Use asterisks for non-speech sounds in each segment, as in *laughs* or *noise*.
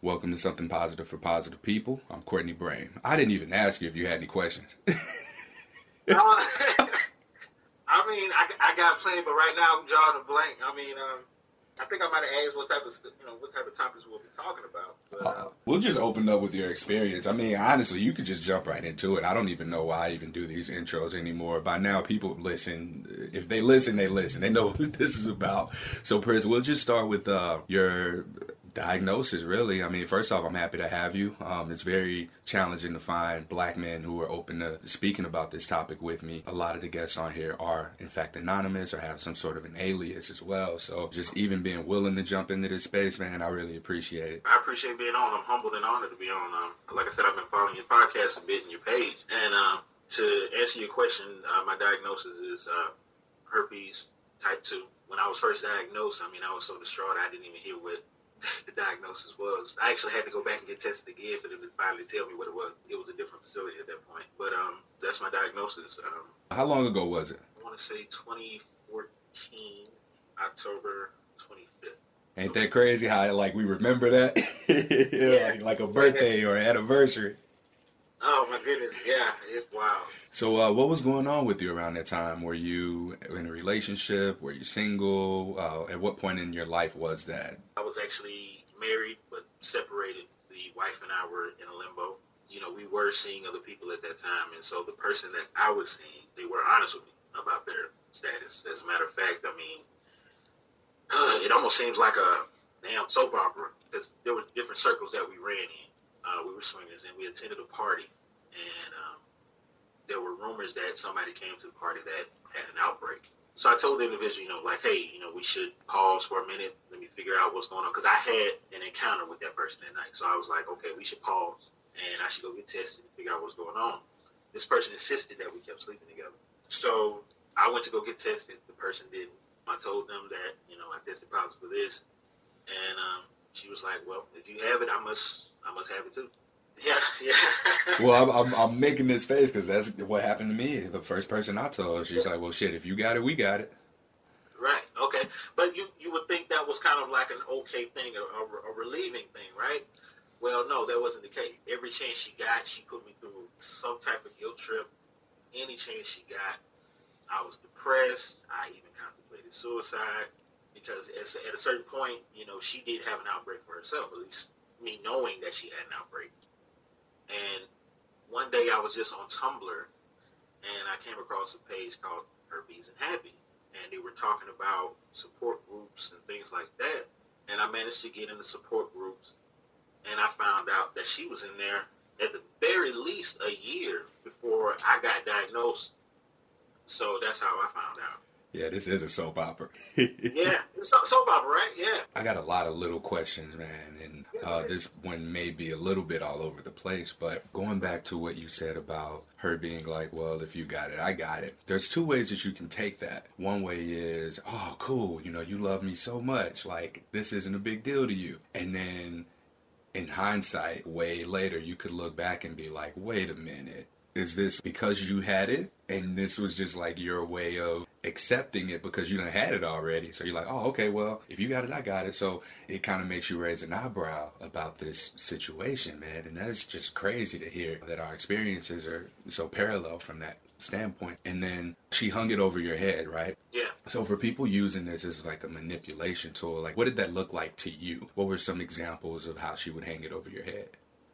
Welcome to Something Positive for Positive People. I'm Courtney Brame. I didn't even ask you if you had any questions. *laughs* uh, *laughs* I mean, I, I got plenty, but right now I'm drawing a blank. I mean, um, I think I might have asked what type of you know what type of topics we'll be talking about. But, uh, uh, we'll just open up with your experience. I mean, honestly, you could just jump right into it. I don't even know why I even do these intros anymore. By now, people listen. If they listen, they listen. They know *laughs* what this is about. So, Pris, we'll just start with uh, your diagnosis really. I mean first off i'm happy to have you. Um, it's very challenging to find black men who are open to speaking about this topic with me. A lot of the guests on here are in fact anonymous or have some sort of an alias as well. So just even being willing to jump into this space man i really appreciate it. I appreciate being on. I'm humbled and honored to be on. Um, like i said i've been following your podcast a bit and your page. And uh, to answer your question uh, my diagnosis is uh, herpes type 2 when i was first diagnosed i mean i was so distraught i didn't even hear what *laughs* the diagnosis was. I actually had to go back and get tested again for them to finally tell me what it was. It was a different facility at that point. But um, that's my diagnosis. Um, How long ago was it? I want to say 2014, October 25th. Ain't that crazy how like we remember that? *laughs* yeah. like, like a birthday or anniversary. Oh my goodness, yeah, it's wild. So, uh, what was going on with you around that time? Were you in a relationship? Were you single? Uh, at what point in your life was that? I was actually married, but separated. The wife and I were in a limbo. You know, we were seeing other people at that time, and so the person that I was seeing, they were honest with me about their status. As a matter of fact, I mean, uh, *sighs* it almost seems like a damn soap opera because there were different circles that we ran in uh, we were swingers, and we attended a party, and um, there were rumors that somebody came to the party that had an outbreak. So I told the individual, you know, like, hey, you know, we should pause for a minute. Let me figure out what's going on. Because I had an encounter with that person that night. So I was like, okay, we should pause and I should go get tested and figure out what's going on. This person insisted that we kept sleeping together. So I went to go get tested. The person didn't. I told them that, you know, I tested positive for this. And um, she was like, well, if you have it, I must I must have it too. Yeah, *laughs* yeah. well, I'm, I'm, I'm, making this face because that's what happened to me. The first person I told, she's like, "Well, shit, if you got it, we got it." Right. Okay. But you you would think that was kind of like an okay thing, a, a, a relieving thing, right? Well, no, that wasn't the case. Every chance she got, she put me through some type of guilt trip. Any chance she got, I was depressed. I even contemplated suicide because at a certain point, you know, she did have an outbreak for herself, at least me knowing that she had an outbreak. And one day I was just on Tumblr and I came across a page called Herpes and Happy. And they were talking about support groups and things like that. And I managed to get in the support groups. And I found out that she was in there at the very least a year before I got diagnosed. So that's how I found out. Yeah, this is a soap opera. *laughs* yeah, it's a soap opera, right? Yeah. I got a lot of little questions, man, and uh, this one may be a little bit all over the place. But going back to what you said about her being like, "Well, if you got it, I got it." There's two ways that you can take that. One way is, "Oh, cool, you know, you love me so much, like this isn't a big deal to you," and then in hindsight, way later, you could look back and be like, "Wait a minute." Is this because you had it and this was just like your way of accepting it because you done had it already. So you're like, oh, okay, well, if you got it, I got it. So it kind of makes you raise an eyebrow about this situation, man. And that's just crazy to hear that our experiences are so parallel from that standpoint. And then she hung it over your head, right? Yeah. So for people using this as like a manipulation tool, like what did that look like to you? What were some examples of how she would hang it over your head?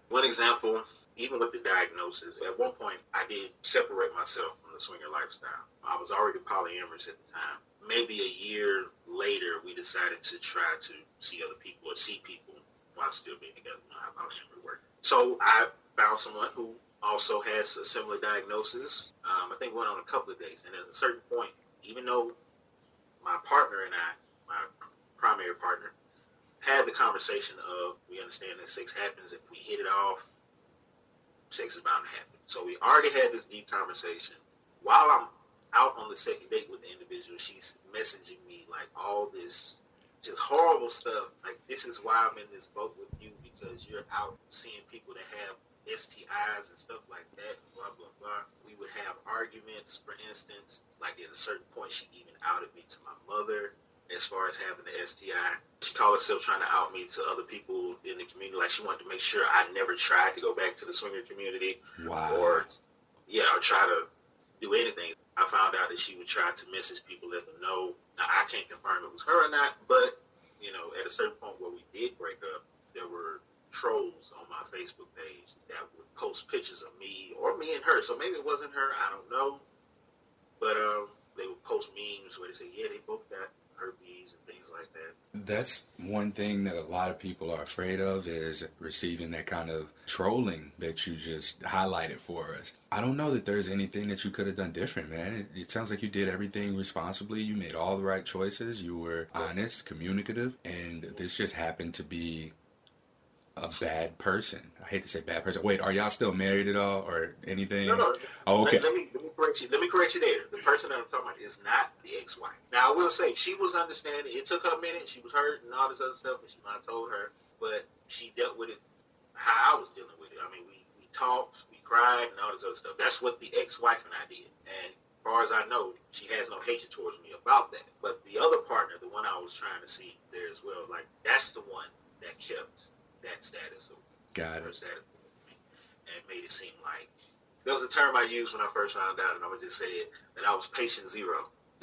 One example even with the diagnosis, at one point I did separate myself from the swinger lifestyle. I was already polyamorous at the time. Maybe a year later, we decided to try to see other people or see people while still being together. You know how polyamory. So I found someone who also has a similar diagnosis. Um, I think went on a couple of days, and at a certain point, even though my partner and I, my primary partner, had the conversation of we understand that sex happens if we hit it off sex is bound to happen. So we already had this deep conversation. While I'm out on the second date with the individual, she's messaging me like all this just horrible stuff. Like this is why I'm in this boat with you because you're out seeing people that have STIs and stuff like that. Blah blah blah. We would have arguments, for instance. Like at a certain point, she even outed me to my mother. As far as having the STI. She called herself trying to out me to other people in the community. Like she wanted to make sure I never tried to go back to the swinger community. Wow. Or, yeah, or try to do anything. I found out that she would try to message people, let them know. Now, I can't confirm it was her or not, but, you know, at a certain point where we did break up, there were trolls on my Facebook page that would post pictures of me or me and her. So maybe it wasn't her. I don't know. But um, they would post memes where they say, yeah, they both got herpes and things like that. That's one thing that a lot of people are afraid of is receiving that kind of trolling that you just highlighted for us. I don't know that there's anything that you could have done different, man. It, it sounds like you did everything responsibly. You made all the right choices. You were honest, communicative, and this just happened to be a bad person. I hate to say bad person. Wait, are y'all still married at all or anything? No, no. Oh, okay. Let, let, me, let me correct you. Let me correct you there. The person that I'm talking about is not the ex-wife. Now, I will say she was understanding. It took her a minute. She was hurt and all this other stuff, and she might have told her, but she dealt with it how I was dealing with it. I mean, we, we talked, we cried, and all this other stuff. That's what the ex-wife and I did. And as far as I know, she has no hatred towards me about that. But the other partner, the one I was trying to see there as well, like that's the one that kept that status of Got her it. status and made it seem like there was a term I used when I first found out, and I would just say it that I was patient zero. *laughs*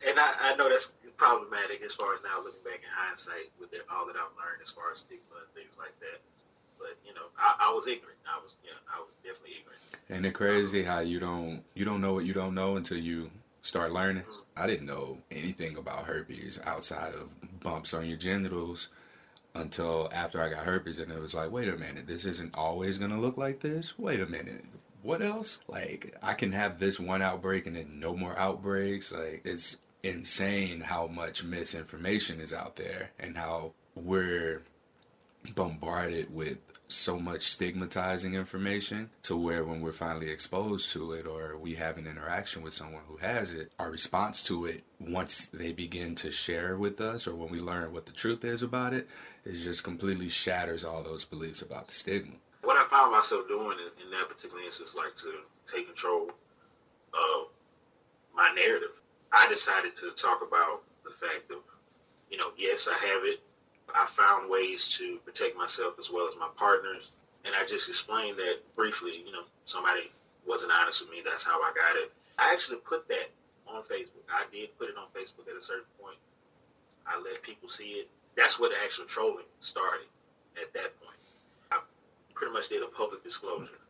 and I, I know that's problematic as far as now looking back in hindsight with all that I've learned as far as stigma and things like that. But you know, I, I was ignorant. I was, yeah, I was definitely ignorant. And it crazy how you don't you don't know what you don't know until you start learning. Mm-hmm. I didn't know anything about herpes outside of bumps on your genitals until after I got herpes and it was like, wait a minute, this isn't always gonna look like this? Wait a minute. What else? Like I can have this one outbreak and then no more outbreaks. Like it's insane how much misinformation is out there and how we're bombarded with so much stigmatizing information to where when we're finally exposed to it or we have an interaction with someone who has it, our response to it once they begin to share with us or when we learn what the truth is about it, it just completely shatters all those beliefs about the stigma. What I found myself doing in, in that particular instance, like to take control of my narrative, I decided to talk about the fact of, you know, yes, I have it. I found ways to protect myself as well as my partners. And I just explained that briefly. You know, somebody wasn't honest with me. That's how I got it. I actually put that on Facebook. I did put it on Facebook at a certain point. I let people see it. That's where the actual trolling started at that point. I pretty much did a public disclosure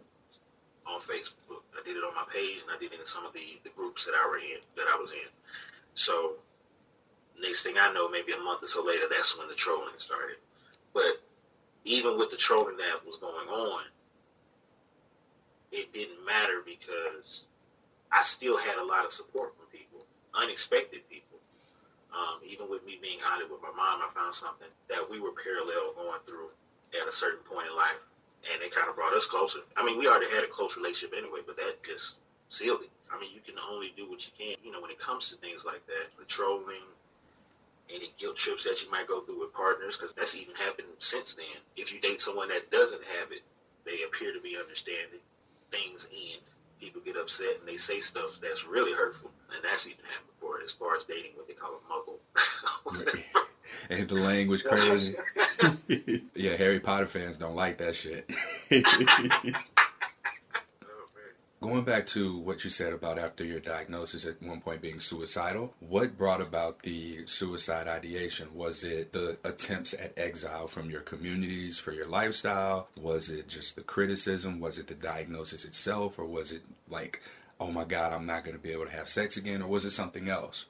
on Facebook. I did it on my page and I did it in some of the, the groups that I were in, that I was in. So next thing I know, maybe a month or so later, that's when the trolling started. But even with the trolling that was going on, it didn't matter because I still had a lot of support from people, unexpected people. Um, even with me being honest with my mom, I found something that we were parallel going through at a certain point in life, and it kind of brought us closer. I mean, we already had a close relationship anyway, but that just sealed it. I mean, you can only do what you can. You know, when it comes to things like that, the trolling, any guilt trips that you might go through with partners, because that's even happened since then. If you date someone that doesn't have it, they appear to be understanding. Things end. People get upset and they say stuff that's really hurtful, and that's even happened before. As far as dating, what they call a muggle. *laughs* and the language crazy. *laughs* *laughs* yeah, Harry Potter fans don't like that shit. Going back to what you said about after your diagnosis at one point being suicidal, what brought about the suicide ideation? Was it the attempts at exile from your communities for your lifestyle? Was it just the criticism? Was it the diagnosis itself? Or was it like, oh my God, I'm not going to be able to have sex again? Or was it something else?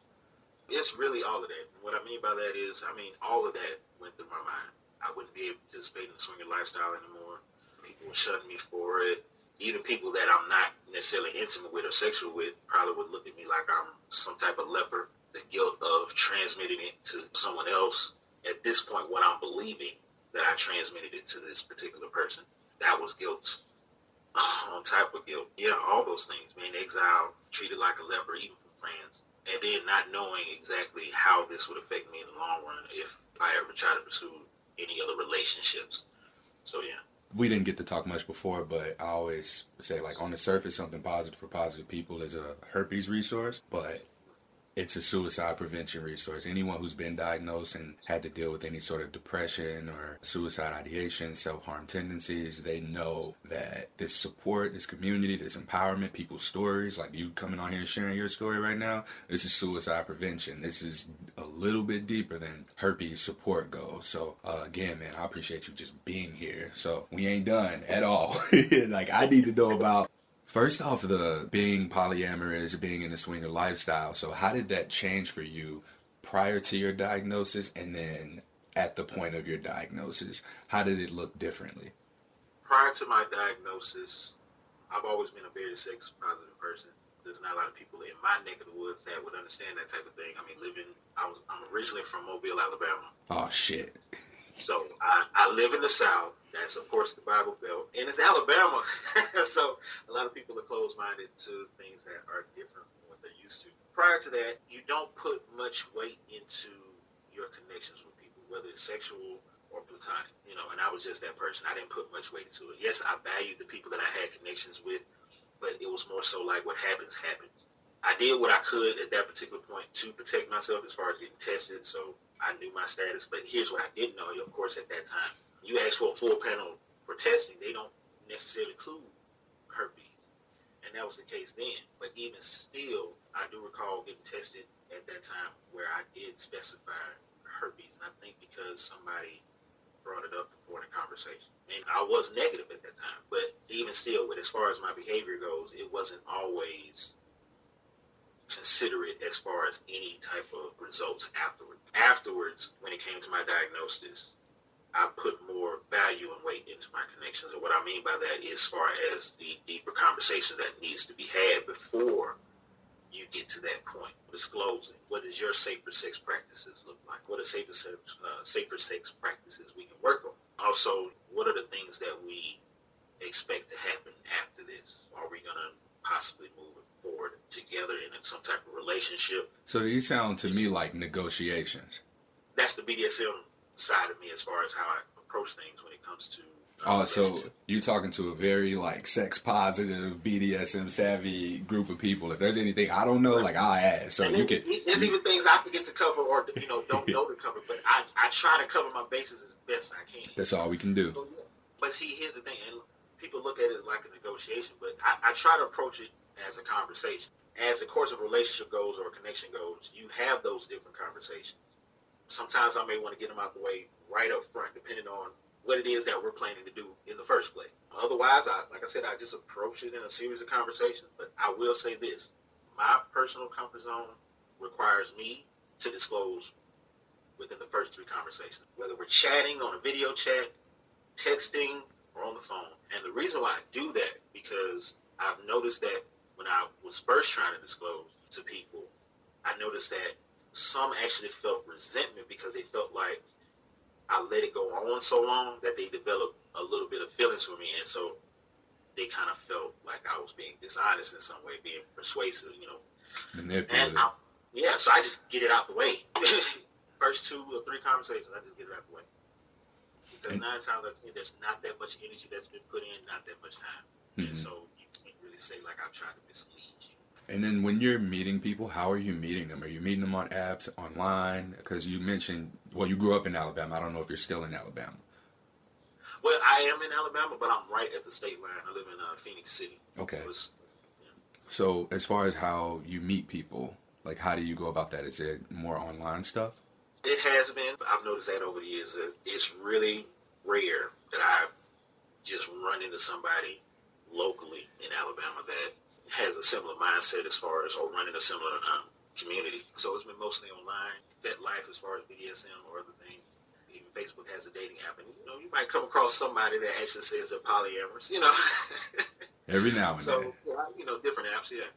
It's really all of that. What I mean by that is, I mean, all of that went through my mind. I wouldn't be able to participate in the swinger lifestyle anymore. People were shutting me for it even people that I'm not necessarily intimate with or sexual with probably would look at me like I'm some type of leper. The guilt of transmitting it to someone else. At this point, what I'm believing that I transmitted it to this particular person, that was guilt. *sighs* On top of guilt, yeah, all those things, being exiled, treated like a leper, even from friends, and then not knowing exactly how this would affect me in the long run if I ever try to pursue any other relationships. So yeah we didn't get to talk much before, but I always say like on the surface, something positive for positive people is a herpes resource. But it's a suicide prevention resource. Anyone who's been diagnosed and had to deal with any sort of depression or suicide ideation, self harm tendencies, they know that this support, this community, this empowerment, people's stories, like you coming on here and sharing your story right now, this is suicide prevention. This is a little bit deeper than herpes support goes. So, uh, again, man, I appreciate you just being here. So, we ain't done at all. *laughs* like, I need to know about First off, the being polyamorous, being in a swinger lifestyle. So, how did that change for you prior to your diagnosis, and then at the point of your diagnosis? How did it look differently? Prior to my diagnosis, I've always been a very sex positive person. There's not a lot of people in my neck of the woods that would understand that type of thing. I mean, living, I was, I'm originally from Mobile, Alabama. Oh shit. So I, I live in the South. That's of course the Bible Belt, and it's Alabama. *laughs* so a lot of people are closed-minded to things that are different from what they're used to. Prior to that, you don't put much weight into your connections with people, whether it's sexual or platonic. You know, and I was just that person. I didn't put much weight into it. Yes, I valued the people that I had connections with, but it was more so like what happens happens. I did what I could at that particular point to protect myself as far as getting tested. So I knew my status. But here's what I didn't know, of course, at that time you ask for a full panel for testing, they don't necessarily include herpes. And that was the case then. But even still, I do recall getting tested at that time where I did specify herpes. And I think because somebody brought it up before the conversation. And I was negative at that time. But even still, with as far as my behavior goes, it wasn't always considerate as far as any type of results afterward. Afterwards, when it came to my diagnosis, I put more value and weight into my connections. And what I mean by that is as far as the deeper conversation that needs to be had before you get to that point. Disclosing what does your safer sex practices look like? What are safer sex, uh, safer sex practices we can work on? Also, what are the things that we expect to happen after this? Are we going to possibly move forward together in some type of relationship? So these sound to me like negotiations. That's the BDSM side of me as far as how I approach things when it comes to. Uh, oh, so you're talking to a very like sex positive, BDSM savvy group of people. If there's anything I don't know, like I'll ask. So and you can. There's even things I forget to cover or you know don't know to cover, but I I try to cover my bases as best I can. That's all we can do. But see, here's the thing, and people look at it like a negotiation, but I, I try to approach it as a conversation. As the course of relationship goes or a connection goes, you have those different conversations sometimes I may want to get them out the way right up front, depending on what it is that we're planning to do in the first place. Otherwise, I, like I said, I just approach it in a series of conversations. But I will say this: my personal comfort zone requires me to disclose within the first three conversations, whether we're chatting on a video chat, texting, or on the phone. And the reason why I do that because I've noticed that when I was first trying to disclose to people, I noticed that some actually felt resentment because they felt like I let it go on so long that they developed a little bit of feelings for me, and so they kind of felt like I was being dishonest in some way, being persuasive, you know. And I, yeah, so I just get it out the way. *laughs* First two or three conversations, I just get it out the way. Because and, nine times out of ten, there's not that much energy that's been put in, not that much time, mm-hmm. and so you can't really say like I've tried to mislead you. And then when you're meeting people, how are you meeting them? Are you meeting them on apps, online? Because you mentioned, well, you grew up in Alabama. I don't know if you're still in Alabama. Well, I am in Alabama, but I'm right at the state line. I live in uh, Phenix City. Okay. So, yeah. so, as far as how you meet people, like how do you go about that? Is it more online stuff? It has been. I've noticed that over the years. It's really rare that I've just run into somebody locally in Alabama that has a similar mindset as far as or running a similar um, community. So it's been mostly online. FetLife as far as BDSM or other things. Even Facebook has a dating app, and you know you might come across somebody that actually says they're polyamorous. You know, *laughs* every now and so, then. So you know, different apps, yeah.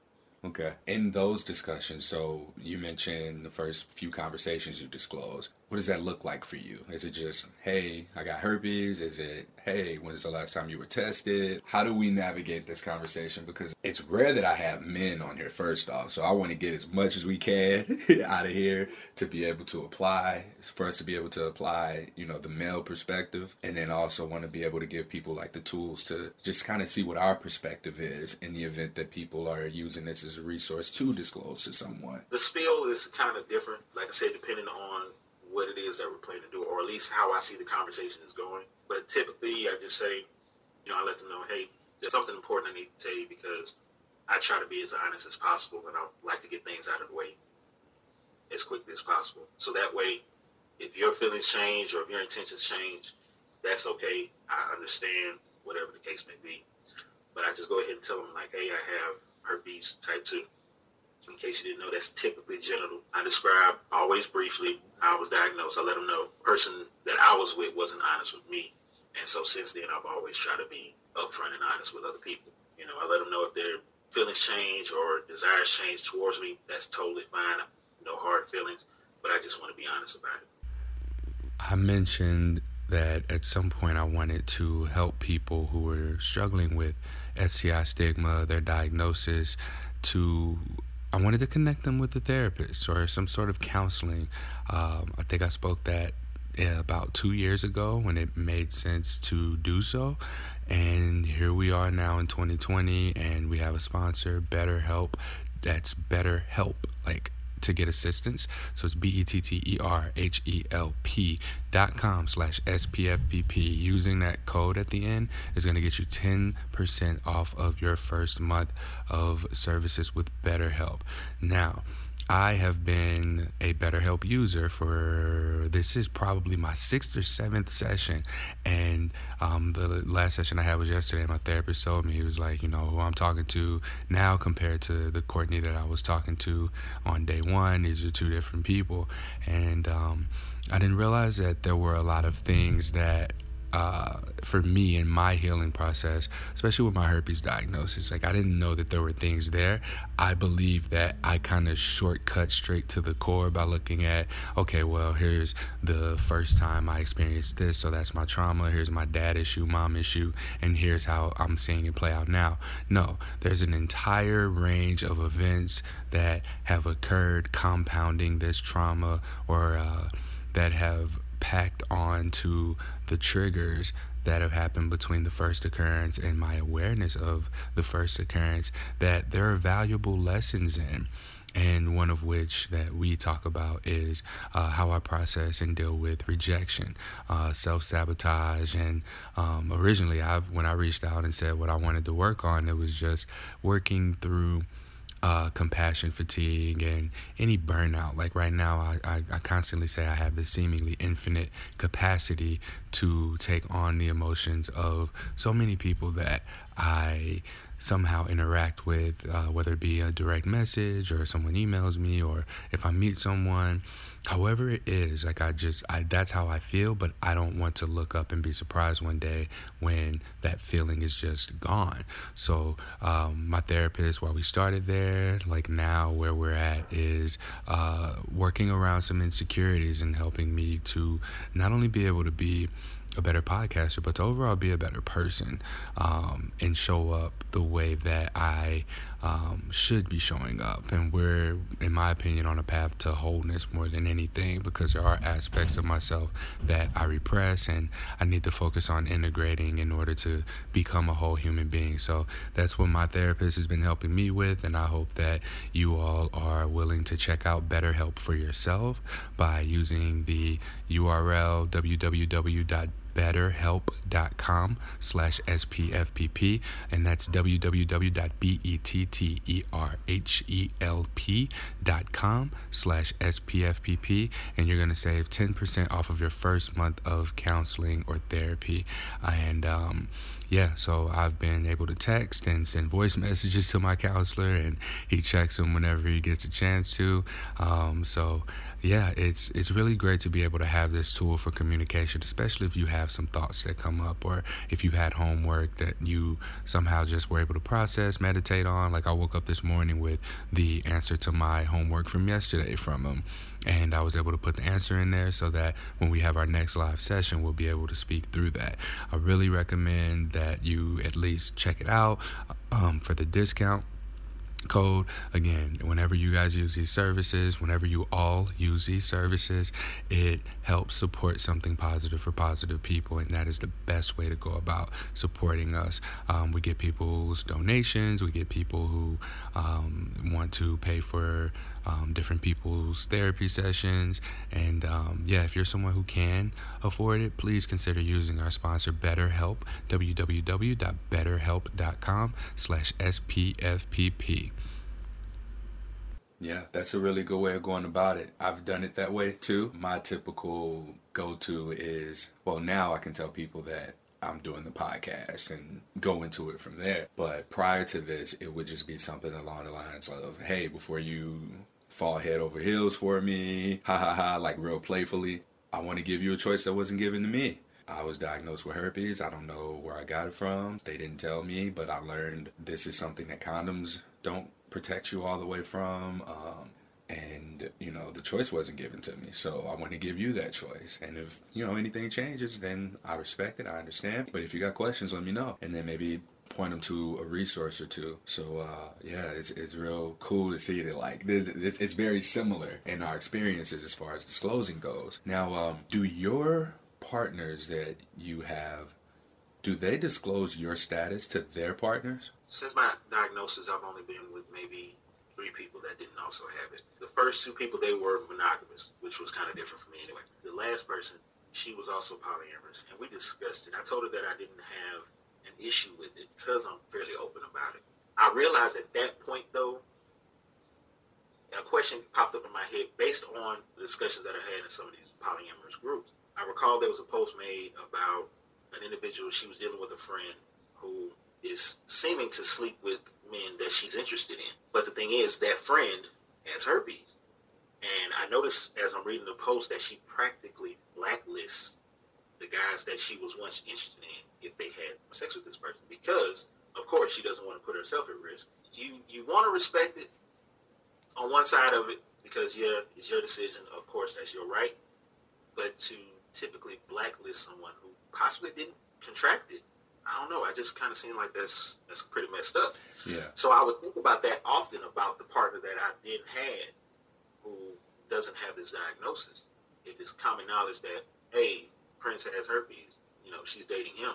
Okay. In those discussions, so you mentioned the first few conversations you disclosed. What does that look like for you? Is it just, hey, I got herpes? Is it, hey, when's the last time you were tested? How do we navigate this conversation? Because it's rare that I have men on here, first off. So I want to get as much as we can *laughs* out of here to be able to apply, for us to be able to apply, you know, the male perspective. And then also want to be able to give people like the tools to just kind of see what our perspective is in the event that people are using this as a resource to disclose to someone? The spiel is kind of different, like I said, depending on what it is that we're planning to do, or at least how I see the conversation is going. But typically, I just say, you know, I let them know, hey, there's something important I need to tell you because I try to be as honest as possible, and I like to get things out of the way as quickly as possible. So that way, if your feelings change or if your intentions change, that's okay. I understand whatever the case may be. But I just go ahead and tell them like, hey, I have herpes type two. In case you didn't know, that's typically genital. I describe always briefly I was diagnosed. I let them know the person that I was with wasn't honest with me. And so since then, I've always tried to be upfront and honest with other people. You know, I let them know if their feelings change or desires change towards me, that's totally fine. No hard feelings, but I just want to be honest about it. I mentioned that at some point I wanted to help people who were struggling with STI stigma, their diagnosis, to I wanted to connect them with a therapist or some sort of counseling. Um, I think I spoke that yeah, about two years ago when it made sense to do so. And here we are now in 2020, and we have a sponsor, BetterHelp. That's BetterHelp, like to get assistance. So it's B-E-T-T-E-R-H-E-L-P dot com slash SPFPP. Using that code at the end is going to get you 10% off of your first month of services with BetterHelp. Now, I have been a BetterHelp user for this is probably my sixth or seventh session, and um, the last session I had was yesterday. My therapist told me he was like, you know, who I'm talking to now compared to the Courtney that I was talking to on day one. These are two different people, and um, I didn't realize that there were a lot of things that uh, for me in my healing process, especially with my herpes diagnosis. Like, I didn't know that there were things there. I believe that I kind of shortcut straight to the core by looking at, okay, well, here's the first time I experienced this, so that's my trauma. Here's my dad issue, mom issue, and here's how I'm seeing it play out now. No, there's an entire range of events that have occurred compounding this trauma or uh, that have packed on to the triggers that have happened between the first occurrence and my awareness of the first occurrence that there are valuable lessons in. And one of which that we talk about is uh, how I process and deal with rejection, uh, self-sabotage, and um, originally, I when I reached out and said what I wanted to work on, it was just working through uh, compassion fatigue and any burnout. Like right now, I, I, I, constantly say I have this seemingly infinite capacity to take on the emotions of so many people that I somehow interact with, uh, whether it be a direct message or someone emails me or if I meet someone however it is like i just i that's how i feel but i don't want to look up and be surprised one day when that feeling is just gone. So um, my therapist while we started there like now where we're at is uh, working around some insecurities and helping me to not only be able to be a better podcaster, but to overall be a better person um, and show up the way that I um, should be showing up. And we're, in my opinion, on a path to wholeness more than anything because there are aspects of myself that I repress and I need to focus on integrating in order to become a whole human being. So that's what my therapist has been helping me with. And I hope that you all are willing to check out BetterHelp for yourself by using the URL www betterhelp.com slash SPFPP, and that's www.betterhelp.com slash SPFPP, and you're going to save 10% off of your first month of counseling or therapy. And, um, yeah, so I've been able to text and send voice messages to my counselor, and he checks them whenever he gets a chance to. Um, so yeah, it's it's really great to be able to have this tool for communication, especially if you have some thoughts that come up, or if you've had homework that you somehow just were able to process, meditate on. Like I woke up this morning with the answer to my homework from yesterday from him, and I was able to put the answer in there so that when we have our next live session, we'll be able to speak through that. I really recommend that you at least check it out um, for the discount code. Again, whenever you guys use these services, whenever you all use these services, it helps support something positive for positive people, and that is the best way to go about supporting us. Um, we get people's donations, we get people who um, want to pay for um, different people's therapy sessions, and um, yeah, if you're someone who can afford it, please consider using our sponsor, BetterHelp. www.betterhelp.com/spfpp. Yeah, that's a really good way of going about it. I've done it that way too. My typical go to is well, now I can tell people that I'm doing the podcast and go into it from there. But prior to this, it would just be something along the lines of, hey, before you fall head over heels for me, ha ha ha, like real playfully, I want to give you a choice that wasn't given to me. I was diagnosed with herpes. I don't know where I got it from. They didn't tell me, but I learned this is something that condoms don't protect you all the way from. Um, and you know the choice wasn't given to me. So i want to give you that choice. And if you know anything changes then i respect it i understand. But if you got questions let me know. And then maybe point them to a resource or two. So uh, yeah it's, it's real cool to see that like this, it's very similar in our experiences as far as disclosing goes now um, do your partners that you have do they disclose your status to their partners since my diagnosis, I've only been with maybe three people that didn't also have it. The first two people, they were monogamous, which was kind of different for me anyway. The last person, she was also polyamorous, and we discussed it. I told her that I didn't have an issue with it because I'm fairly open about it. I realized at that point, though, a question popped up in my head based on the discussions that I had in some of these polyamorous groups. I recall there was a post made about an individual, she was dealing with a friend is seeming to sleep with men that she's interested in. But the thing is, that friend has herpes. And I noticed as I'm reading the post that she practically blacklists the guys that she was once interested in if they had sex with this person because, of course, she doesn't want to put herself at risk. You you want to respect it on one side of it because yeah, it's your decision. Of course, that's your right. But to typically blacklist someone who possibly didn't contract it I don't know. I just kind of seem like that's that's pretty messed up. Yeah. So I would think about that often about the partner that I then had who doesn't have this diagnosis. If it's common knowledge that hey, Prince has herpes, you know, she's dating him.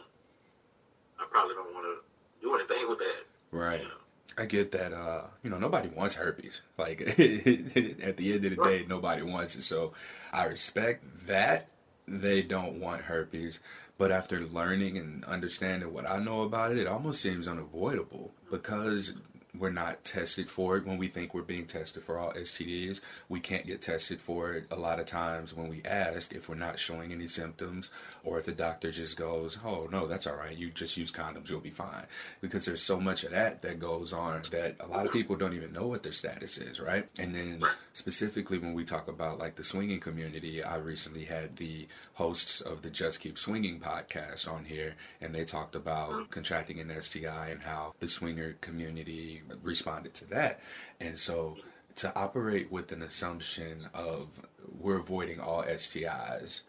I probably don't want to do anything *laughs* with that. Right. You know? I get that. Uh, you know, nobody wants herpes. Like *laughs* at the end of the day, nobody wants it. So I respect that they don't want herpes. But after learning and understanding what I know about it, it almost seems unavoidable because we're not tested for it when we think we're being tested for all STDs. We can't get tested for it a lot of times when we ask if we're not showing any symptoms or if the doctor just goes, "Oh, no, that's all right. You just use condoms, you'll be fine." Because there's so much of that that goes on that a lot of people don't even know what their status is, right? And then specifically when we talk about like the swinging community, I recently had the hosts of the Just Keep Swinging podcast on here and they talked about oh. contracting an STI and how the swinger community responded to that. And so to operate with an assumption of we're avoiding all STIs,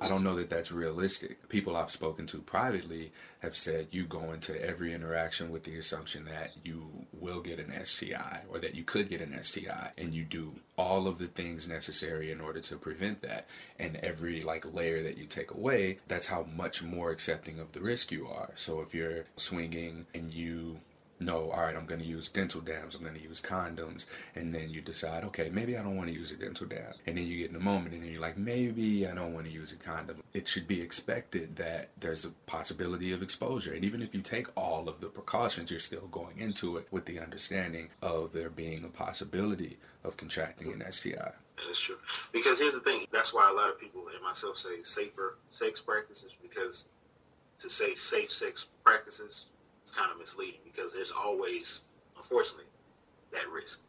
I don't know that that's realistic. People I've spoken to privately have said you go into every interaction with the assumption that you will get an STI or that you could get an STI and you do all of the things necessary in order to prevent that. And every like layer that you take away, that's how much more accepting of the risk you are. So if you're swinging and you no, all right, I'm going to use dental dams, I'm going to use condoms, and then you decide, okay, maybe I don't want to use a dental dam. And then you get in a moment and then you're like, maybe I don't want to use a condom. It should be expected that there's a possibility of exposure. And even if you take all of the precautions, you're still going into it with the understanding of there being a possibility of contracting an STI. That's true. Because here's the thing that's why a lot of people and myself say safer sex practices because to say safe sex practices it's kind of misleading because there's always, unfortunately, that risk.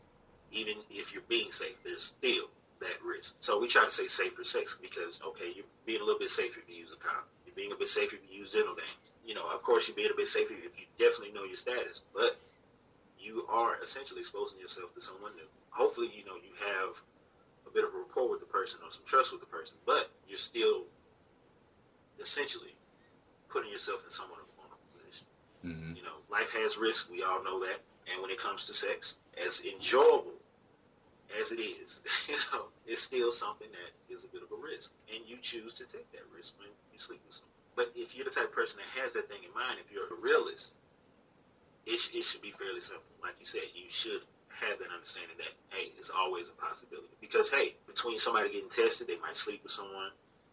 Even if you're being safe, there's still that risk. So we try to say safer sex because, okay, you're being a little bit safer if you use a condom. You're being a bit safer if you use dental dams. You know, of course, you're being a bit safer if you definitely know your status, but you are essentially exposing yourself to someone new. Hopefully, you know, you have a bit of a rapport with the person or some trust with the person, but you're still essentially putting yourself in someone Mm-hmm. You know, life has risks. We all know that, And when it comes to sex, as enjoyable as it is, *laughs* you know, it's still something that is a bit of a risk. And you choose to take that risk when you sleep with someone. But if you're the type of person that has that thing in mind, if you're a realist, it, sh- it should be fairly simple. Like you said, you should have that understanding that, hey, it's always a possibility. Because, hey, between somebody getting tested, they might sleep with someone.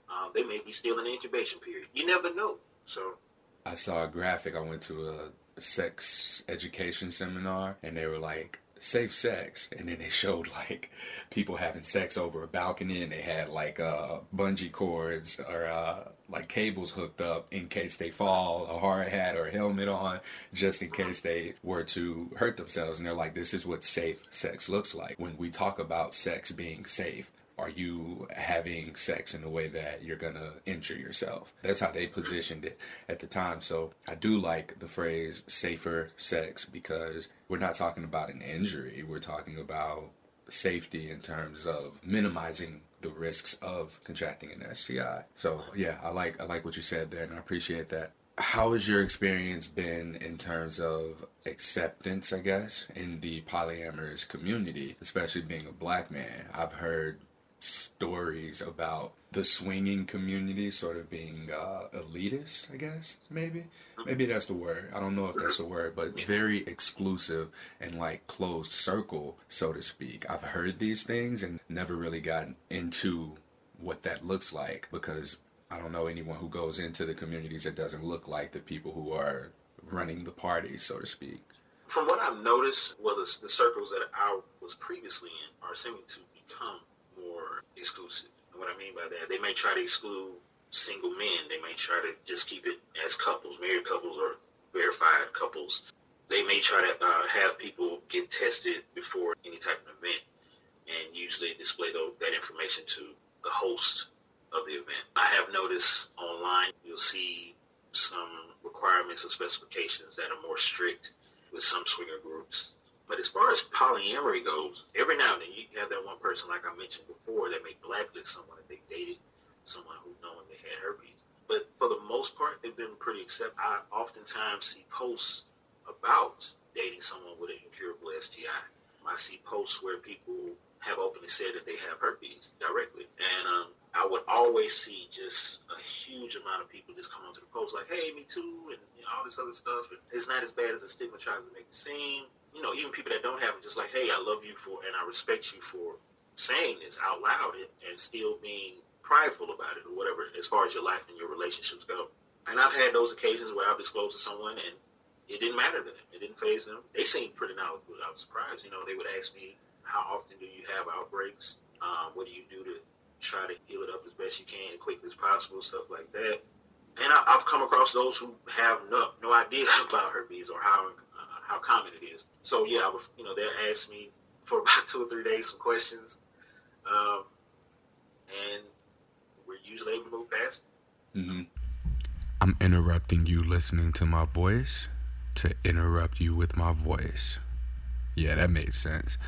Um, they may be still in the incubation period. You never know. So I saw a graphic. I went to a sex education seminar, and they were like, safe sex and then they *laughs* showed like people having sex over a balcony and they had like uh bungee cords or uh like cables hooked up in case they fall a hard hat or a helmet on just in case they were to hurt themselves and they're like this is what safe sex looks like when we talk about sex being safe are you having sex in a way that you're gonna injure yourself? That's how they positioned it at the time. So I do like the phrase safer sex because we're not talking about an injury. We're talking about safety in terms of minimizing the risks of contracting an STI. So yeah, I like I like what you said there and I appreciate that. How has your experience been in terms of acceptance, I guess, in the polyamorous community, especially being a black man? I've heard stories about the swinging community sort of being uh, elitist, I guess, maybe. Maybe that's the word. I don't know if that's the word, but very exclusive and like closed circle, so to speak. I've heard these things and never really gotten into what that looks like because I don't know anyone who goes into the communities that doesn't look like the people who are running the parties, so to speak. From what I've noticed, well, the, the circles that I was previously in are seeming to become more exclusive. What I mean by that, they may try to exclude single men. They may try to just keep it as couples, married couples or verified couples. They may try to uh, have people get tested before any type of event and usually display the, that information to the host of the event. I have noticed online you'll see some requirements and specifications that are more strict with some swinger groups but as far as polyamory goes, every now and then you have that one person, like I mentioned before, that may blacklist someone if they dated someone who knowing they had herpes. But for the most part, they've been pretty accepting. I oftentimes see posts about dating someone with an incurable STI. I see posts where people have openly said that they have herpes directly. And um, I would always see just a huge amount of people just come onto the post like, hey, me too, and you know, all this other stuff. It's not as bad as the stigma tries to make it seem you know, even people that don't have it, just like, hey, I love you for, and I respect you for saying this out loud and, and still being prideful about it or whatever, as far as your life and your relationships go. And I've had those occasions where I've disclosed to someone and it didn't matter to them. It didn't phase them. They seemed pretty knowledgeable. I was surprised. You know, they would ask me, how often do you have outbreaks? Um, what do you do to try to heal it up as best you can, as quickly as possible, stuff like that. And I, have come across those who have no, no *laughs* idea about herpes or how how common it is. So yeah, was, you know, they'll ask me for *laughs* about two or three days some questions, um, and we're usually able to move past. Mm-hmm. I'm interrupting you listening to my voice to interrupt you with my voice. Yeah, that makes sense.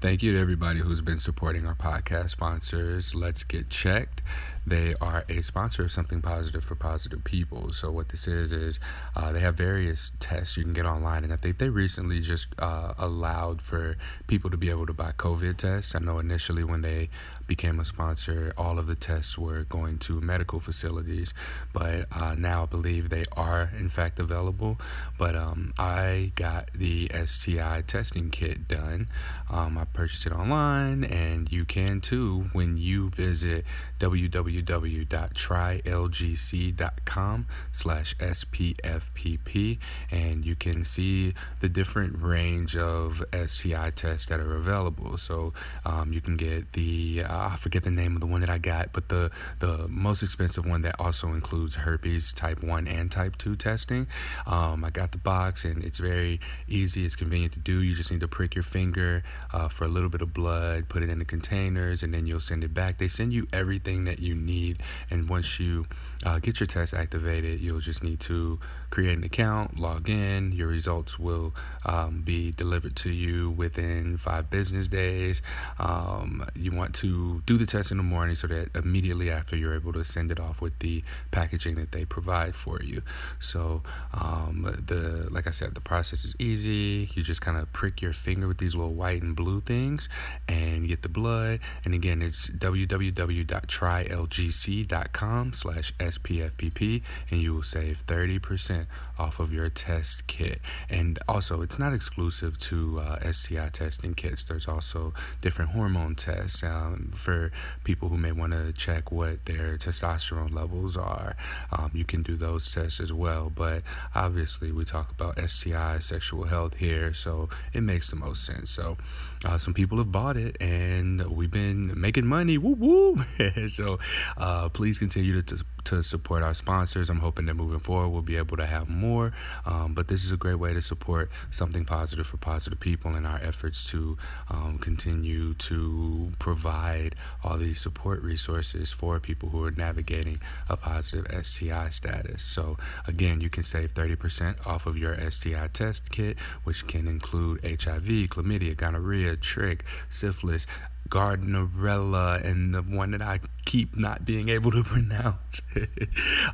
Thank you to everybody who's been supporting our podcast sponsors. Let's Get Checked. They are a sponsor of Something Positive for Positive People. So, what this is, is uh, they have various tests you can get online. And I think they recently just uh, allowed for people to be able to buy COVID tests. I know initially when they became a sponsor, all of the tests were going to medical facilities. But uh, now I believe they are, in fact, available. But um, I got the STI testing kit done. Um, I purchased it online, and you can too when you visit www.trylgc.com slash SPFPP, and you can see the different range of STI tests that are available. So um, you can get the, uh, I forget the name of the one that I got, but the, the most expensive one that also includes herpes type 1 and type 2 testing. Um, I got the box, and it's very easy, it's convenient to do. You just need to prick your finger uh, for a little bit of blood, put it in the containers, and then you'll send it back. They send you everything that you need, and once you uh, get your test activated, you'll just need to create an account, log in. Your results will um, be delivered to you within five business days. Um, you want to do the test in the morning so that immediately after you're able to send it off with the packaging that they provide for you. So um, the like I said, the process is easy. You just kind of prick your finger with these little white and blue things and get the blood. And again, it's www.trylgc.com slash SPFPP and you will save 30% off of your test kit. And also, it's not exclusive to uh, STI testing kits. There's also different hormone tests um, for people who may want to check what their testosterone levels are. Um, you can do those tests as well. But obviously, we talk about STI, sexual health here, so it makes the most sense. So, uh, some people have bought it and we've been making money. Woo woo! *laughs* so, uh, please continue to, to to support our sponsors. I'm hoping that moving forward we'll be able to have more. Um, but this is a great way to support something positive for positive people in our efforts to um, continue to provide all these support resources for people who are navigating a positive STI status. So, again, you can save 30% off of your STI test kit, which can include HIV, chlamydia, gonorrhea, trich, syphilis, Gardnerella, and the one that I keep not being able to *laughs* pronounce.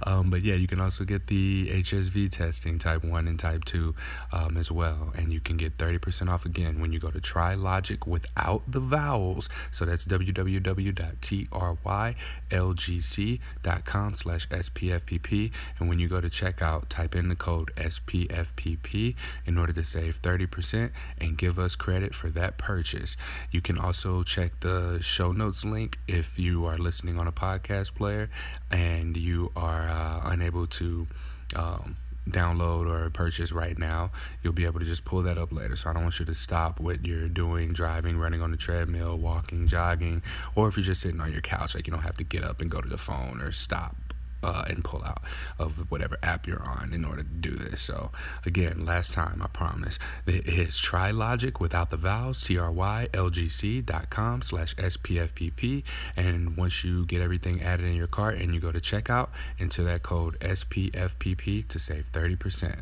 um, but yeah, you can also get the HSV testing, type 1 and type 2 um, as well. And you can get 30% off again when you go to Try Logic without the vowels. So that's www.trylgc.com slash SPFPP. And when you go to checkout, type in the code SPFPP in order to save 30% and give us credit for that purchase. You can also check the show notes link if you are listening listening on a podcast player and you are uh, unable to um, download or purchase right now, you'll be able to just pull that up later. So I don't want you to stop what you're doing, driving, running on the treadmill, walking, jogging, or if you're just sitting on your couch, like you don't have to get up and go to the phone or stop uh, and pull out of whatever app you're on in order to do this. So again, last time I promise it is TriLogic without the vowels, T-R-Y-L-G-C.com slash S-P-F-P-P. And once you get everything added in your cart and you go to checkout, enter that code S-P-F-P-P to save 30%.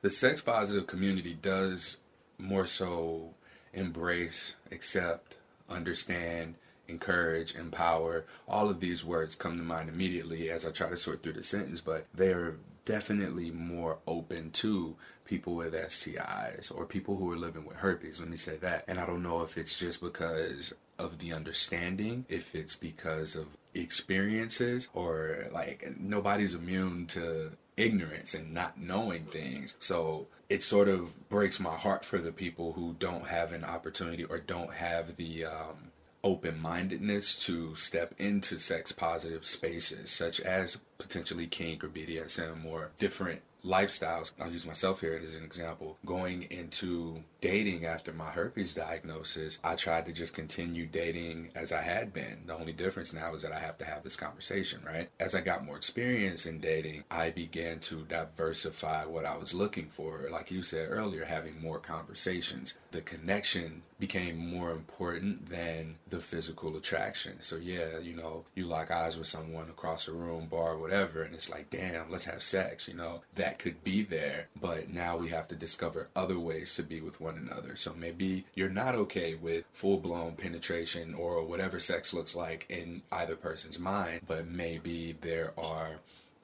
The sex positive community does more so embrace, accept, understand, encourage, empower. All of these words come to mind immediately as I try to sort through the sentence, but they're definitely more open to people with STIs or people who are living with herpes. Let me say that. And I don't know if it's just because of the understanding, if it's because of experiences, or like nobody's immune to ignorance and not knowing things. So it sort of breaks my heart for the people who don't have an opportunity or don't have the um, open mindedness to step into sex positive spaces, such as potentially kink or BDSM or different lifestyles. I'll use myself here as an example. Going into dating after my herpes diagnosis, I tried to just continue dating as I had been. The only difference now is that I have to have this conversation, right? As I got more experience in dating, I began to diversify what I was looking for. Like you said earlier, having more conversations. The connection became more important than the physical attraction. So yeah, you know, you lock eyes with someone across a room, bar, whatever, and it's like, damn, let's have sex, you know. That could be there, but now we have to discover other ways to be with one another. So maybe you're not okay with full-blown penetration or whatever sex looks like in either person's mind, but maybe there are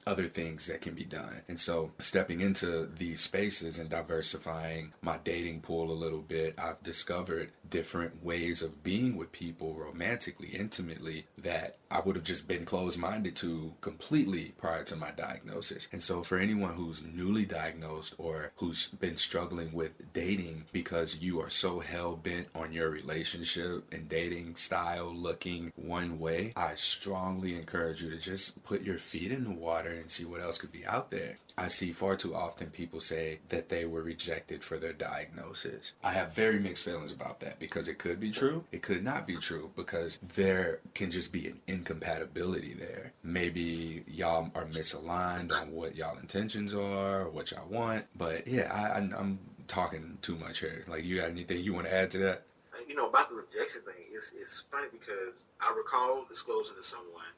other things that can be done. And so stepping into these spaces and diversifying my dating pool a little bit, I've discovered different ways of being with people romantically, intimately that I would have just been closed minded to completely prior to my diagnosis. And so, for anyone who's newly diagnosed or who's been struggling with dating because you are so hell bent on your relationship and dating style looking one way, I strongly encourage you to just put your feet in the water and see what else could be out there. I see far too often people say that they were rejected for their diagnosis. I have very mixed feelings about that because it could be true, it could not be true because there can just be an incompatibility there. Maybe y'all are misaligned on what y'all intentions are, what y'all want. But yeah, I, I'm talking too much here. Like, you got anything you want to add to that? You know, about the rejection thing, it's, it's funny because I recall disclosing to someone,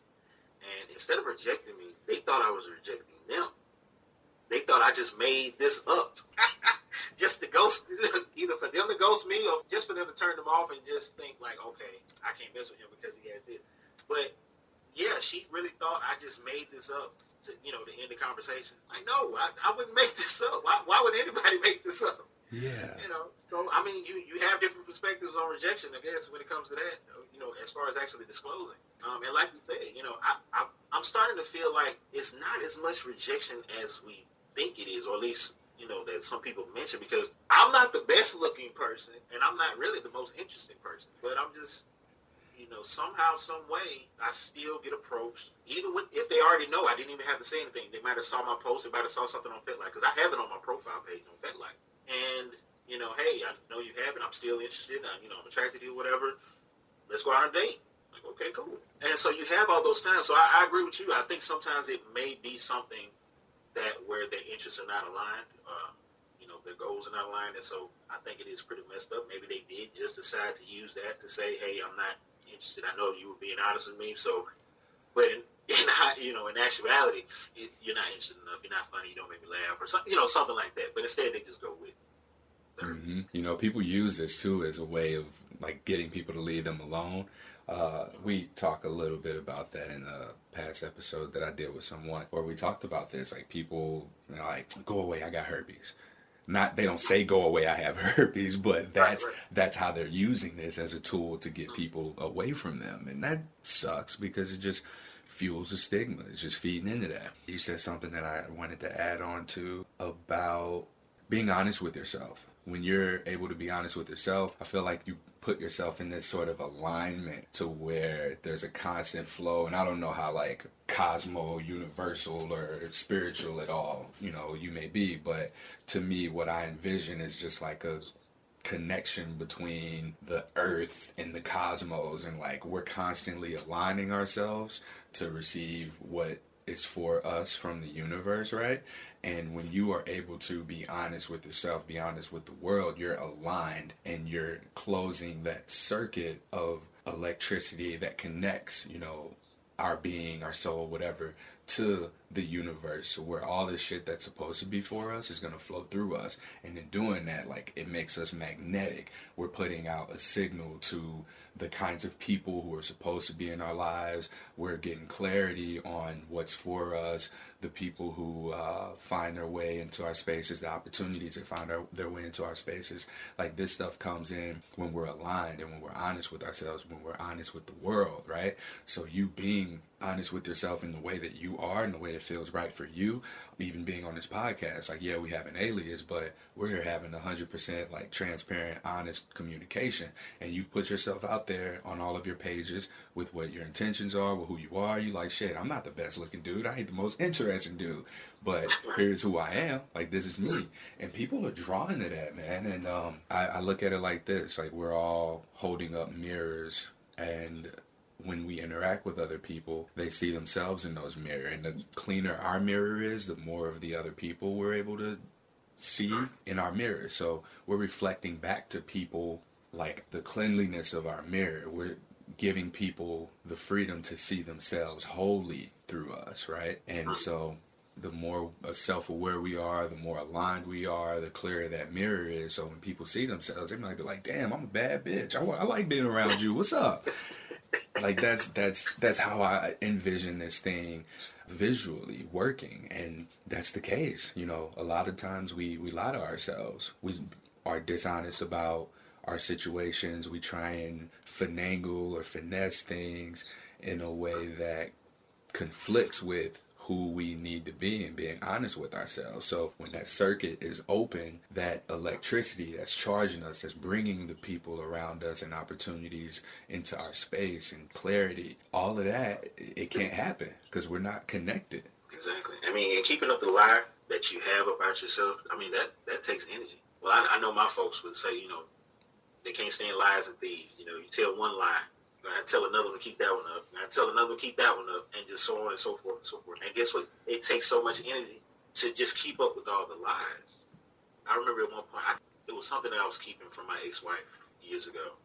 and instead of rejecting me, they thought I was rejecting them. They thought I just made this up. *laughs* just to ghost, *laughs* either for them to ghost me or just for them to turn them off and just think like, okay, I can't mess with him because he has this. But yeah, she really thought I just made this up to, you know, to end the conversation. Like, no, I, I wouldn't make this up. Why, why would anybody *laughs* make this up? Yeah. You know, so I mean, you you have different perspectives on rejection, I guess, when it comes to that. You know, as far as actually disclosing. Um, and like you said, you know, I, I I'm starting to feel like it's not as much rejection as we think it is, or at least you know that some people mention. Because I'm not the best looking person, and I'm not really the most interesting person, but I'm just you know, somehow, some way, I still get approached. Even with, if they already know, I didn't even have to say anything. They might have saw my post. They might have saw something on FetLife because I have it on my profile page on FetLife. And you know, hey, I know you have it. I'm still interested. I, you know, I'm attracted to you, whatever. Let's go out on a date. Like, okay, cool. And so you have all those times. So I, I agree with you. I think sometimes it may be something that where their interests are not aligned. Uh, you know, their goals are not aligned. And so I think it is pretty messed up. Maybe they did just decide to use that to say, hey, I'm not interested. I know you were being honest with me, so, but in, *laughs* in you know, in actuality, you're not interested enough. You're not funny. You don't make me laugh, or something, you know, something like that. But instead, they just go with. Mm-hmm. You know, people use this too as a way of like getting people to leave them alone. Uh, we talk a little bit about that in a past episode that I did with someone where we talked about this. Like people, you know, like, go away, I got herpes not they don't say go away i have *laughs* herpes but that's right, right. that's how they're using this as a tool to get people away from them. And that sucks because it just fuels the stigma. It's just feeding into that. You said something that i wanted to add on to about being honest with yourself. When you're able to be honest with yourself i feel like you put yourself in this sort of alignment to where there's a constant flow and i don't know how like cosmo universal or spiritual at all you know you may be but to me what i envision is just like a connection between the earth and the cosmos and like we're constantly aligning ourselves to receive what is for us from the universe right and when you are able to be honest with yourself, be honest with the world, you're aligned and you're closing that circuit of electricity that connects, you know, our being, our soul, whatever, to the universe where all the shit that's supposed to be for us is going to flow through us. And in doing that, like, it makes us magnetic. We're putting out a signal to the kinds of people who are supposed to be in our lives. We're getting clarity on what's for us, the people who uh, find their way into our spaces, the opportunities that find our, their way into our spaces. Like this stuff comes in when we're aligned and when we're honest with ourselves, when we're honest with the world, right? So you being honest with yourself in the way that you are in the way it feels right for you even being on this podcast. Like yeah we have an alias but we're here having 100% like transparent honest communication. And you've put yourself out there on all of your pages with what your intentions are with who you are. You like shit i'm not the best looking dude. I ain't the most interesting dude. But here's who i am. Like this is me. And people are drawn to that man. And um, I, I look at it like this. Like we're all holding up mirrors and when we interact with other people, they see themselves in those mirrors. And the cleaner our mirror is, the more of the other people we're able to see in our mirror. So we're reflecting back to people like the cleanliness of our mirror. We're giving people the freedom to see themselves wholly through us, right? And so the more uh, self aware we are, the more aligned we are, the clearer that mirror is. So when people see themselves, they might be like, damn, I'm a bad bitch. I, I like being around you. What's up? Like that's that's that's how I envision this thing visually working. And that's the case you know a lot of times we we lie to ourselves. We are dishonest about our situations. We try and finagle or finesse things in a way that conflicts with who we need to be and being honest with ourselves. So when that circuit is open, that electricity that's charging us, that's bringing the people around us and opportunities into our space and clarity, all of that, it can't happen because we're not connected. Exactly. I mean, and keeping up the lie that you have about yourself, I mean, that, that takes energy. Well, I, I know my folks would say, you know, they can't stand lies and thieves. You know, you tell one lie, I tell another one to keep that one up. And I tell another one to keep that one up, and just so on and so forth and so forth. And guess what? It takes so much energy to just keep up with all the lies. I remember at one point, I, it was something that I was keeping from my ex-wife years ago,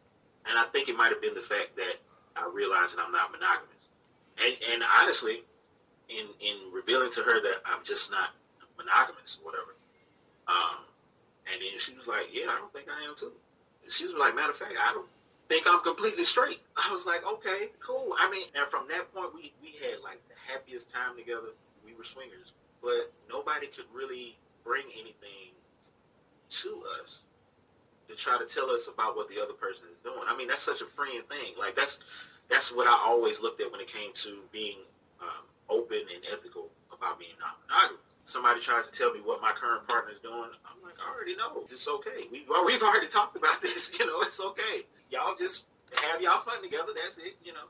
And I think it might have been the fact that I realized that I'm not monogamous. And, and honestly, in in revealing to her that I'm just not monogamous, or whatever. Um, and then she was like, "Yeah, I don't think I am too." And she was like, "Matter of fact, I don't think I'm completely straight." *laughs* I was like, "Okay, cool." I mean, and from that point, we we had like the happiest time together. We were swingers, but nobody could really bring anything to us to try to tell us about what the other person is doing. I mean, that's such a freeing thing. Like that's that's what I always looked at when it came to being um, open and ethical about being non-monogamous. Somebody tries to tell me what my current partner is doing, I'm like, I already know. It's okay. We've we've already talked about *laughs* this. You know, it's okay. Y'all just have y'all fun together. That's it. You know,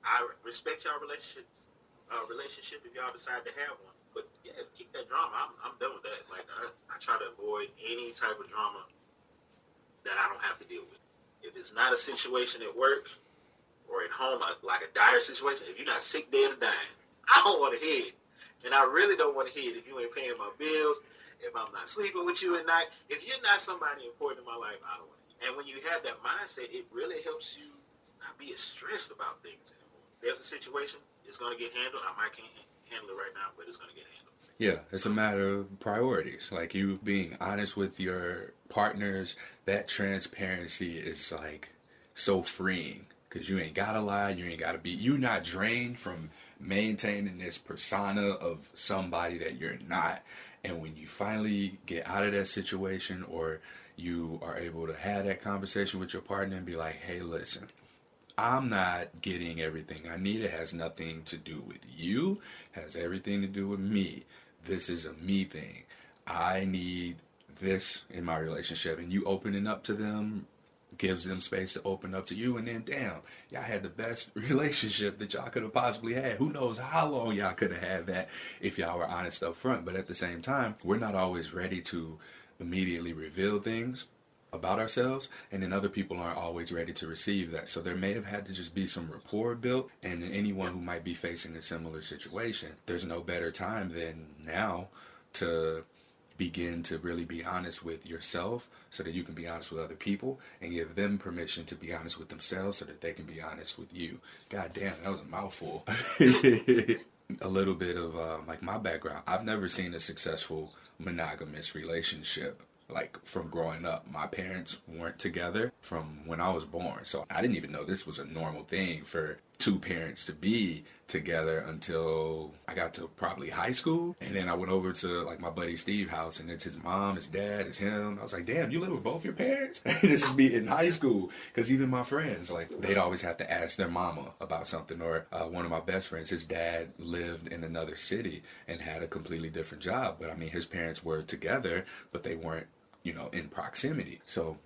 I respect y'all relationship uh, relationship if y'all decide to have one. But yeah, keep that drama. I'm, I'm done with that. Like I, I try to avoid any type of drama that I don't have to deal with. If it's not a situation at work or at home, like a dire situation, if you're not sick, dead, or dying, *laughs* I don't want to hear it. And I really don't want to hear it if you ain't paying my bills, if I'm not sleeping with you at night. If you're not somebody important in my life, I don't want. And when you have that mindset, it really helps you not be as stressed about things anymore. There's a situation, it's going to get handled. I might can't handle it right now, but it's going to get handled. Yeah, it's a matter of priorities. Like you being honest with your partners, that transparency is like so freeing because you ain't gotta lie, you ain't gotta be, you not drained from maintaining this persona of somebody that you're not. And when you finally get out of that situation or you are able to have that conversation with your partner and be like, hey, listen, I'm not getting everything I need. It has nothing to do with you, has everything to do with me. This is a me thing. I need this in my relationship. And you opening up to them gives them space to open up to you. And then, damn, y'all had the best *laughs* relationship that y'all could have possibly had. Who knows how long y'all could have had that if y'all were honest up front. But at the same time, we're not always ready to immediately reveal things about ourselves and then other people aren't always ready to receive that so there may have had to just be some rapport built and anyone who might be facing a similar situation there's no better time than now to begin to really be honest with yourself so that you can be honest with other people and give them permission to be honest with themselves so that they can be honest with you. God damn, that was a mouthful. *laughs* a little bit of uh, like my background. I've never seen a successful monogamous relationship like from growing up. My parents weren't together from when I was born. So I didn't even know this was a normal thing for two parents to be together until I got to probably high school. And then I went over to like my buddy Steve's house and it's his mom, his dad, it's him. I was like, damn, you live with both your parents? *laughs* this is me in high school. Cause even my friends, like they'd always have to ask their mama about something. Or uh, one of my best friends, his dad lived in another city and had a completely different job. But I mean, his parents were together, but they weren't, you know, in proximity. So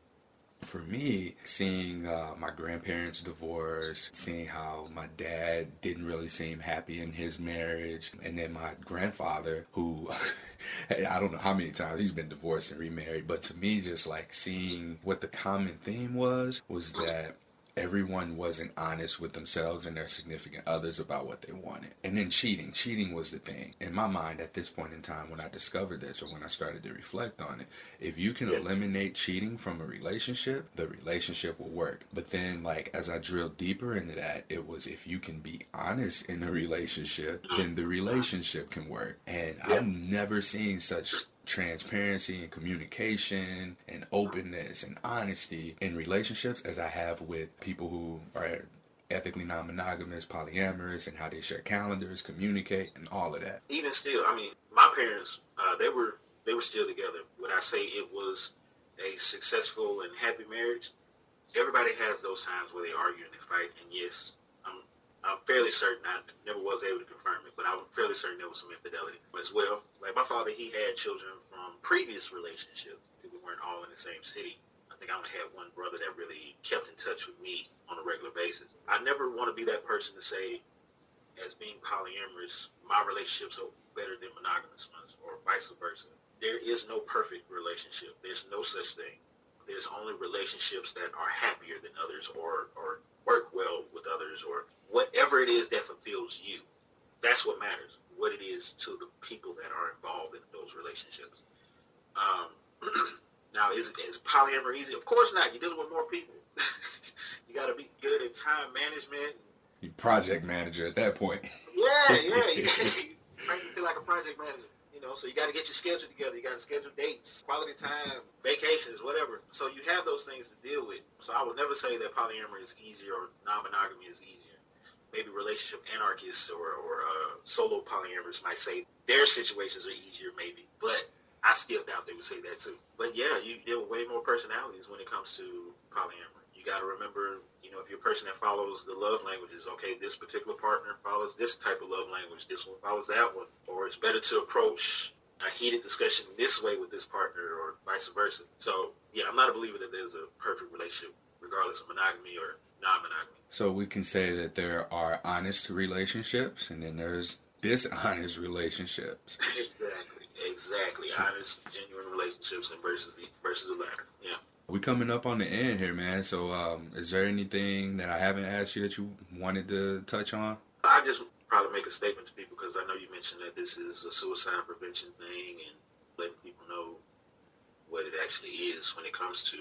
for me, seeing uh, my grandparents divorce, seeing how my dad didn't really seem happy in his marriage, and then my grandfather, who *laughs* I don't know how many times he's been divorced and remarried, but to me, just like seeing what the common theme was, was that everyone wasn't honest with themselves and their significant others about what they wanted. And then cheating. Cheating was the thing. In my mind, at this point in time, when I discovered this or when I started to reflect on it, if you can eliminate cheating from a relationship, the relationship will work. But then, like, as I drilled deeper into that, it was if you can be honest in a relationship, then the relationship can work. And I've never seen such transparency and communication and openness and honesty in relationships as I have with people who are ethically non-monogamous, polyamorous, and how they share calendars, communicate, and all of that. Even still, I mean, my parents, uh, they were they were still together. When I say it was a successful and happy marriage, everybody has those times where they argue and they fight. And yes, I'm fairly certain, I never was able to confirm it, but I'm fairly certain there was some infidelity as well. Like my father, he had children from previous relationships. We weren't all in the same city. I think I only had one brother that really kept in touch with me on a regular basis. I never want to be that person to say, as being polyamorous, my relationships are better than monogamous ones, or vice versa. There is no perfect relationship. There's no such thing. There's only relationships that are happier than others, or or work well with others, or whatever it is that fulfills you. That's what matters. What it is to the people that are involved in those relationships. Um, *clears throat* now, is, is polyamory easy? Of course not. You're dealing with more people. *laughs* You got to be good at time management. You project manager at that point. Yeah, *laughs* yeah. *laughs* you feel like a project manager. Know, so you got to get your schedule together. You got to schedule dates, quality time, vacations, whatever. So you have those things to deal with. So I would never say that polyamory is easier or non-monogamy is easier. Maybe relationship anarchists or, or uh, solo polyamorous might say their situations are easier, maybe. But I still doubt they would say that too. But yeah, you deal with way more personalities when it comes to polyamory. You got to remember, know, if you're a person that follows the love languages, okay, this particular partner follows this type of love language, this one follows that one, or it's better to approach a heated discussion this way with this partner or vice versa. So yeah, I'm not a believer that there's a perfect relationship, regardless of monogamy or non-monogamy. So we can say that there are honest relationships, and then there's dishonest relationships. *laughs* exactly, exactly. Honest, genuine relationships and versus the versus the latter. Yeah. We coming up on the end here, man. So, um, is there anything that I haven't asked you that you wanted to touch on? I just probably make a statement to people because I know you mentioned that this is a suicide prevention thing and letting people know what it actually is when it comes to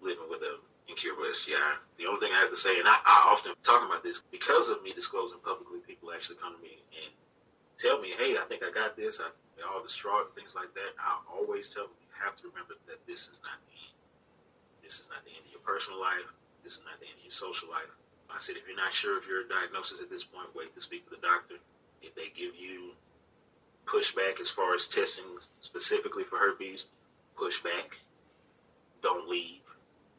living with a incurable STI. The only thing I have to say, and I, I often talk about this because of me disclosing publicly, people actually come to me and tell me, "Hey, I think I got this." I, all distraught and things like that. I always tell them, "You have to remember that this is not the end. This is not the end of your personal life. This is not the end of your social life." I said, if you're not sure of your diagnosis at this point, wait to speak to the doctor. If they give you pushback as far as testing specifically for herpes, push back. Don't leave.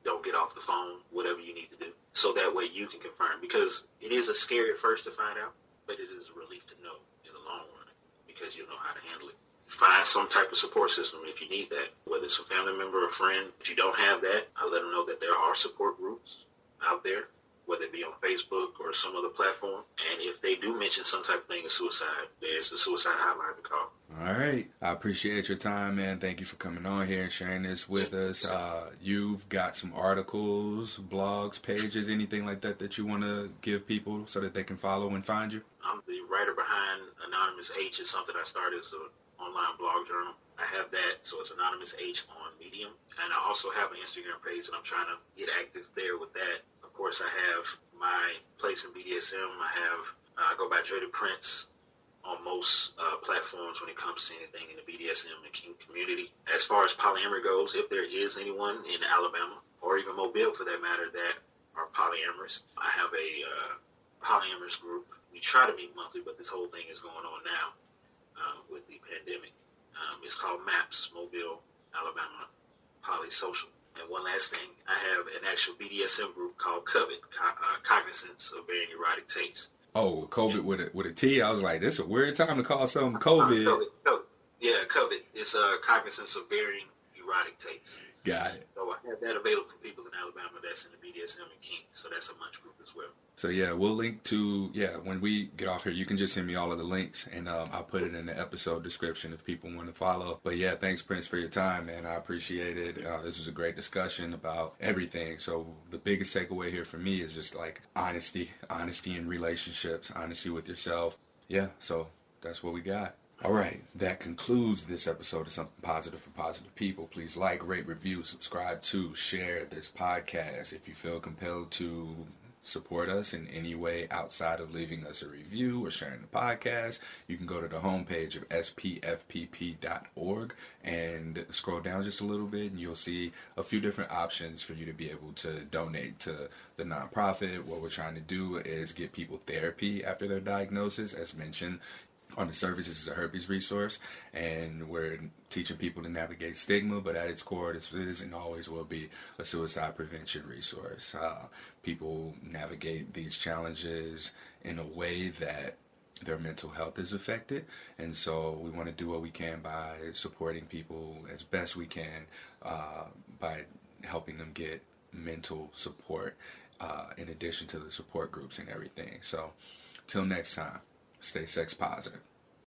Don't get off the phone. Whatever you need to do, so that way you can confirm. Because it is a scary at first to find out, but it is a relief to know in the long run because you'll know how to handle it. Find some type of support system if you need that, whether it's a family member or a friend. If you don't have that, I let them know that there are support groups out there whether it be on Facebook or some other platform. And if they do mention some type of thing of suicide, there's the suicide hotline to call. All right. I appreciate your time, man. Thank you for coming on here and sharing this with us. Uh, you've got some articles, blogs, pages, anything like that that you want to give people so that they can follow and find you? I'm the writer behind Anonymous H. It's something I started as an online blog journal. I have that, so it's Anonymous H on Medium. And I also have an Instagram page, and I'm trying to get active there with that of course, I have my place in BDSM. I have uh, I go by Dre Prince on most uh, platforms when it comes to anything in the BDSM and kink community. As far as polyamory goes, if there is anyone in Alabama or even Mobile for that matter that are polyamorous, I have a uh, polyamorous group. We try to meet monthly, but this whole thing is going on now uh, with the pandemic. Um, it's called MAPS, Mobile, Alabama Polysocial. And one last thing, I have an actual BDSM group called Covet, Co- uh, Cognizance of Varying Erotic Tastes. Oh, Covet with a with a T. I was like, this is a weird time to call something COVID. Uh, COVID, COVID. Yeah, Covet. It's a uh, Cognizance of Varying Erotic Tastes. Got it. So have that available for people in Alabama that's in the BDSM and kink. So that's a munch group as well. So yeah, we'll link to yeah when we get off here. You can just send me all of the links, and um, I'll put it in the episode description if people want to follow. But yeah, thanks Prince for your time, man. I appreciate it. Uh, this was a great discussion about everything. So the biggest takeaway here for me is just like honesty, honesty in relationships, honesty with yourself. Yeah, so that's what we got. All right, that concludes this episode of Something Positive for Positive People. Please like, rate, review, subscribe to, share this podcast. If you feel compelled to support us in any way outside of leaving us a review or sharing the podcast, you can go to the homepage of spfpp.org and scroll down just a little bit, and you'll see a few different options for you to be able to donate to the nonprofit. What we're trying to do is get people therapy after their diagnosis. As mentioned, on the surface, this is a herpes resource, and we're teaching people to navigate stigma. But at its core, this is and always will be a suicide prevention resource. Uh, people navigate these challenges in a way that their mental health is affected, and so we want to do what we can by supporting people as best we can uh, by helping them get mental support uh, in addition to the support groups and everything. So, till next time. Stay sex positive.